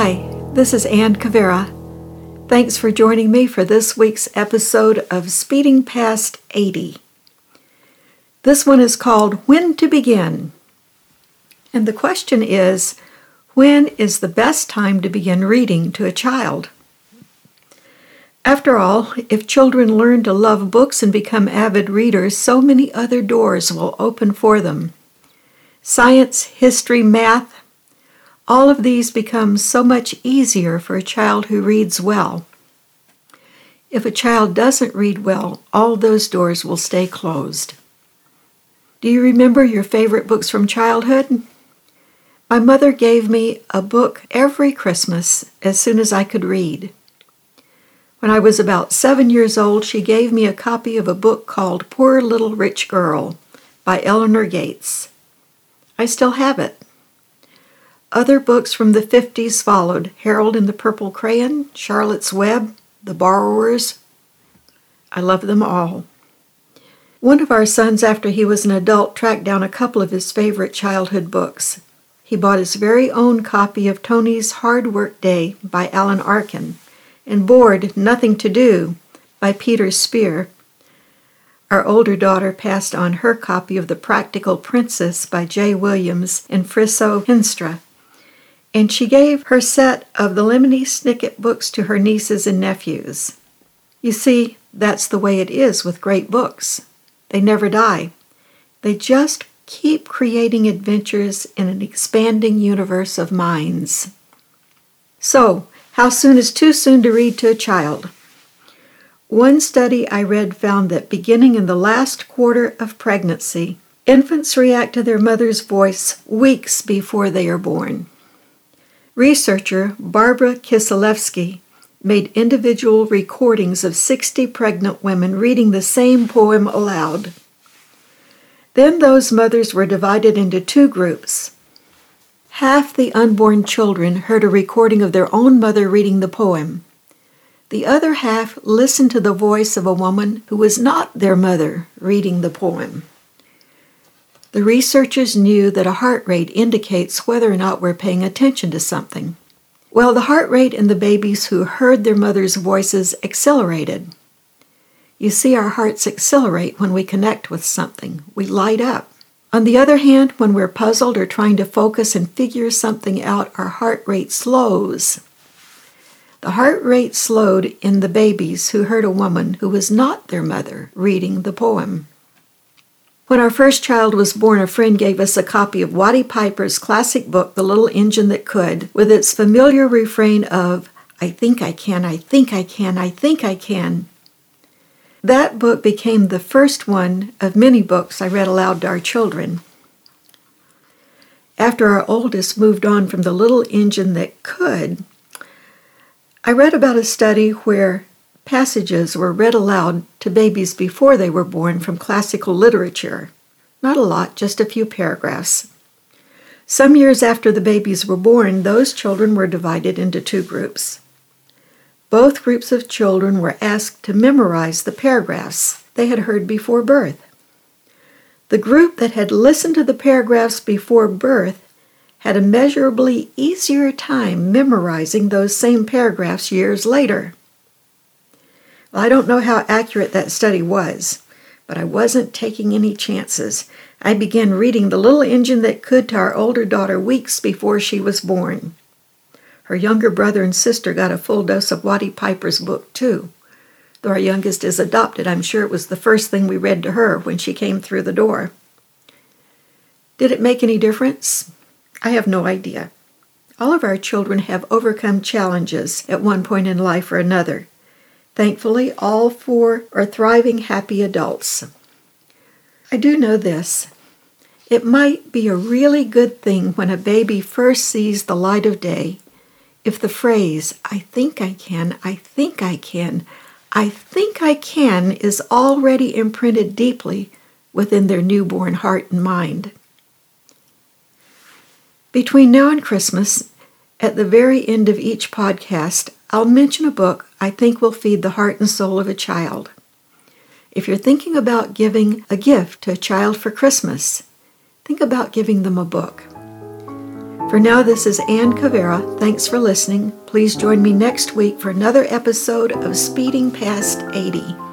Hi, this is Ann Cavera. Thanks for joining me for this week's episode of Speeding Past 80. This one is called When to Begin. And the question is When is the best time to begin reading to a child? After all, if children learn to love books and become avid readers, so many other doors will open for them. Science, history, math, all of these become so much easier for a child who reads well. If a child doesn't read well, all those doors will stay closed. Do you remember your favorite books from childhood? My mother gave me a book every Christmas as soon as I could read. When I was about seven years old, she gave me a copy of a book called Poor Little Rich Girl by Eleanor Gates. I still have it. Other books from the 50s followed Harold and the Purple Crayon, Charlotte's Web, The Borrowers. I love them all. One of our sons, after he was an adult, tracked down a couple of his favorite childhood books. He bought his very own copy of Tony's Hard Work Day by Alan Arkin and Bored Nothing to Do by Peter Spier. Our older daughter passed on her copy of The Practical Princess by J. Williams and Friso Henstra and she gave her set of the Lemony Snicket books to her nieces and nephews. You see, that's the way it is with great books. They never die. They just keep creating adventures in an expanding universe of minds. So, how soon is too soon to read to a child? One study I read found that beginning in the last quarter of pregnancy, infants react to their mother's voice weeks before they are born. Researcher Barbara Kisilevsky made individual recordings of 60 pregnant women reading the same poem aloud. Then those mothers were divided into two groups. Half the unborn children heard a recording of their own mother reading the poem. The other half listened to the voice of a woman who was not their mother reading the poem. The researchers knew that a heart rate indicates whether or not we're paying attention to something. Well, the heart rate in the babies who heard their mother's voices accelerated. You see, our hearts accelerate when we connect with something, we light up. On the other hand, when we're puzzled or trying to focus and figure something out, our heart rate slows. The heart rate slowed in the babies who heard a woman who was not their mother reading the poem. When our first child was born, a friend gave us a copy of Watty Piper's classic book, The Little Engine That Could, with its familiar refrain of, I think I can, I think I can, I think I can. That book became the first one of many books I read aloud to our children. After our oldest moved on from The Little Engine That Could, I read about a study where passages were read aloud to babies before they were born from classical literature. Not a lot, just a few paragraphs. Some years after the babies were born, those children were divided into two groups. Both groups of children were asked to memorize the paragraphs they had heard before birth. The group that had listened to the paragraphs before birth had a measurably easier time memorizing those same paragraphs years later. Well, I don't know how accurate that study was, but I wasn't taking any chances. I began reading The Little Engine That Could to our older daughter weeks before she was born. Her younger brother and sister got a full dose of Watty Piper's book, too. Though our youngest is adopted, I'm sure it was the first thing we read to her when she came through the door. Did it make any difference? I have no idea. All of our children have overcome challenges at one point in life or another. Thankfully, all four are thriving, happy adults. I do know this. It might be a really good thing when a baby first sees the light of day if the phrase, I think I can, I think I can, I think I can, is already imprinted deeply within their newborn heart and mind. Between now and Christmas, at the very end of each podcast, I'll mention a book I think will feed the heart and soul of a child. If you're thinking about giving a gift to a child for Christmas, think about giving them a book. For now, this is Ann Cavera. Thanks for listening. Please join me next week for another episode of Speeding Past 80.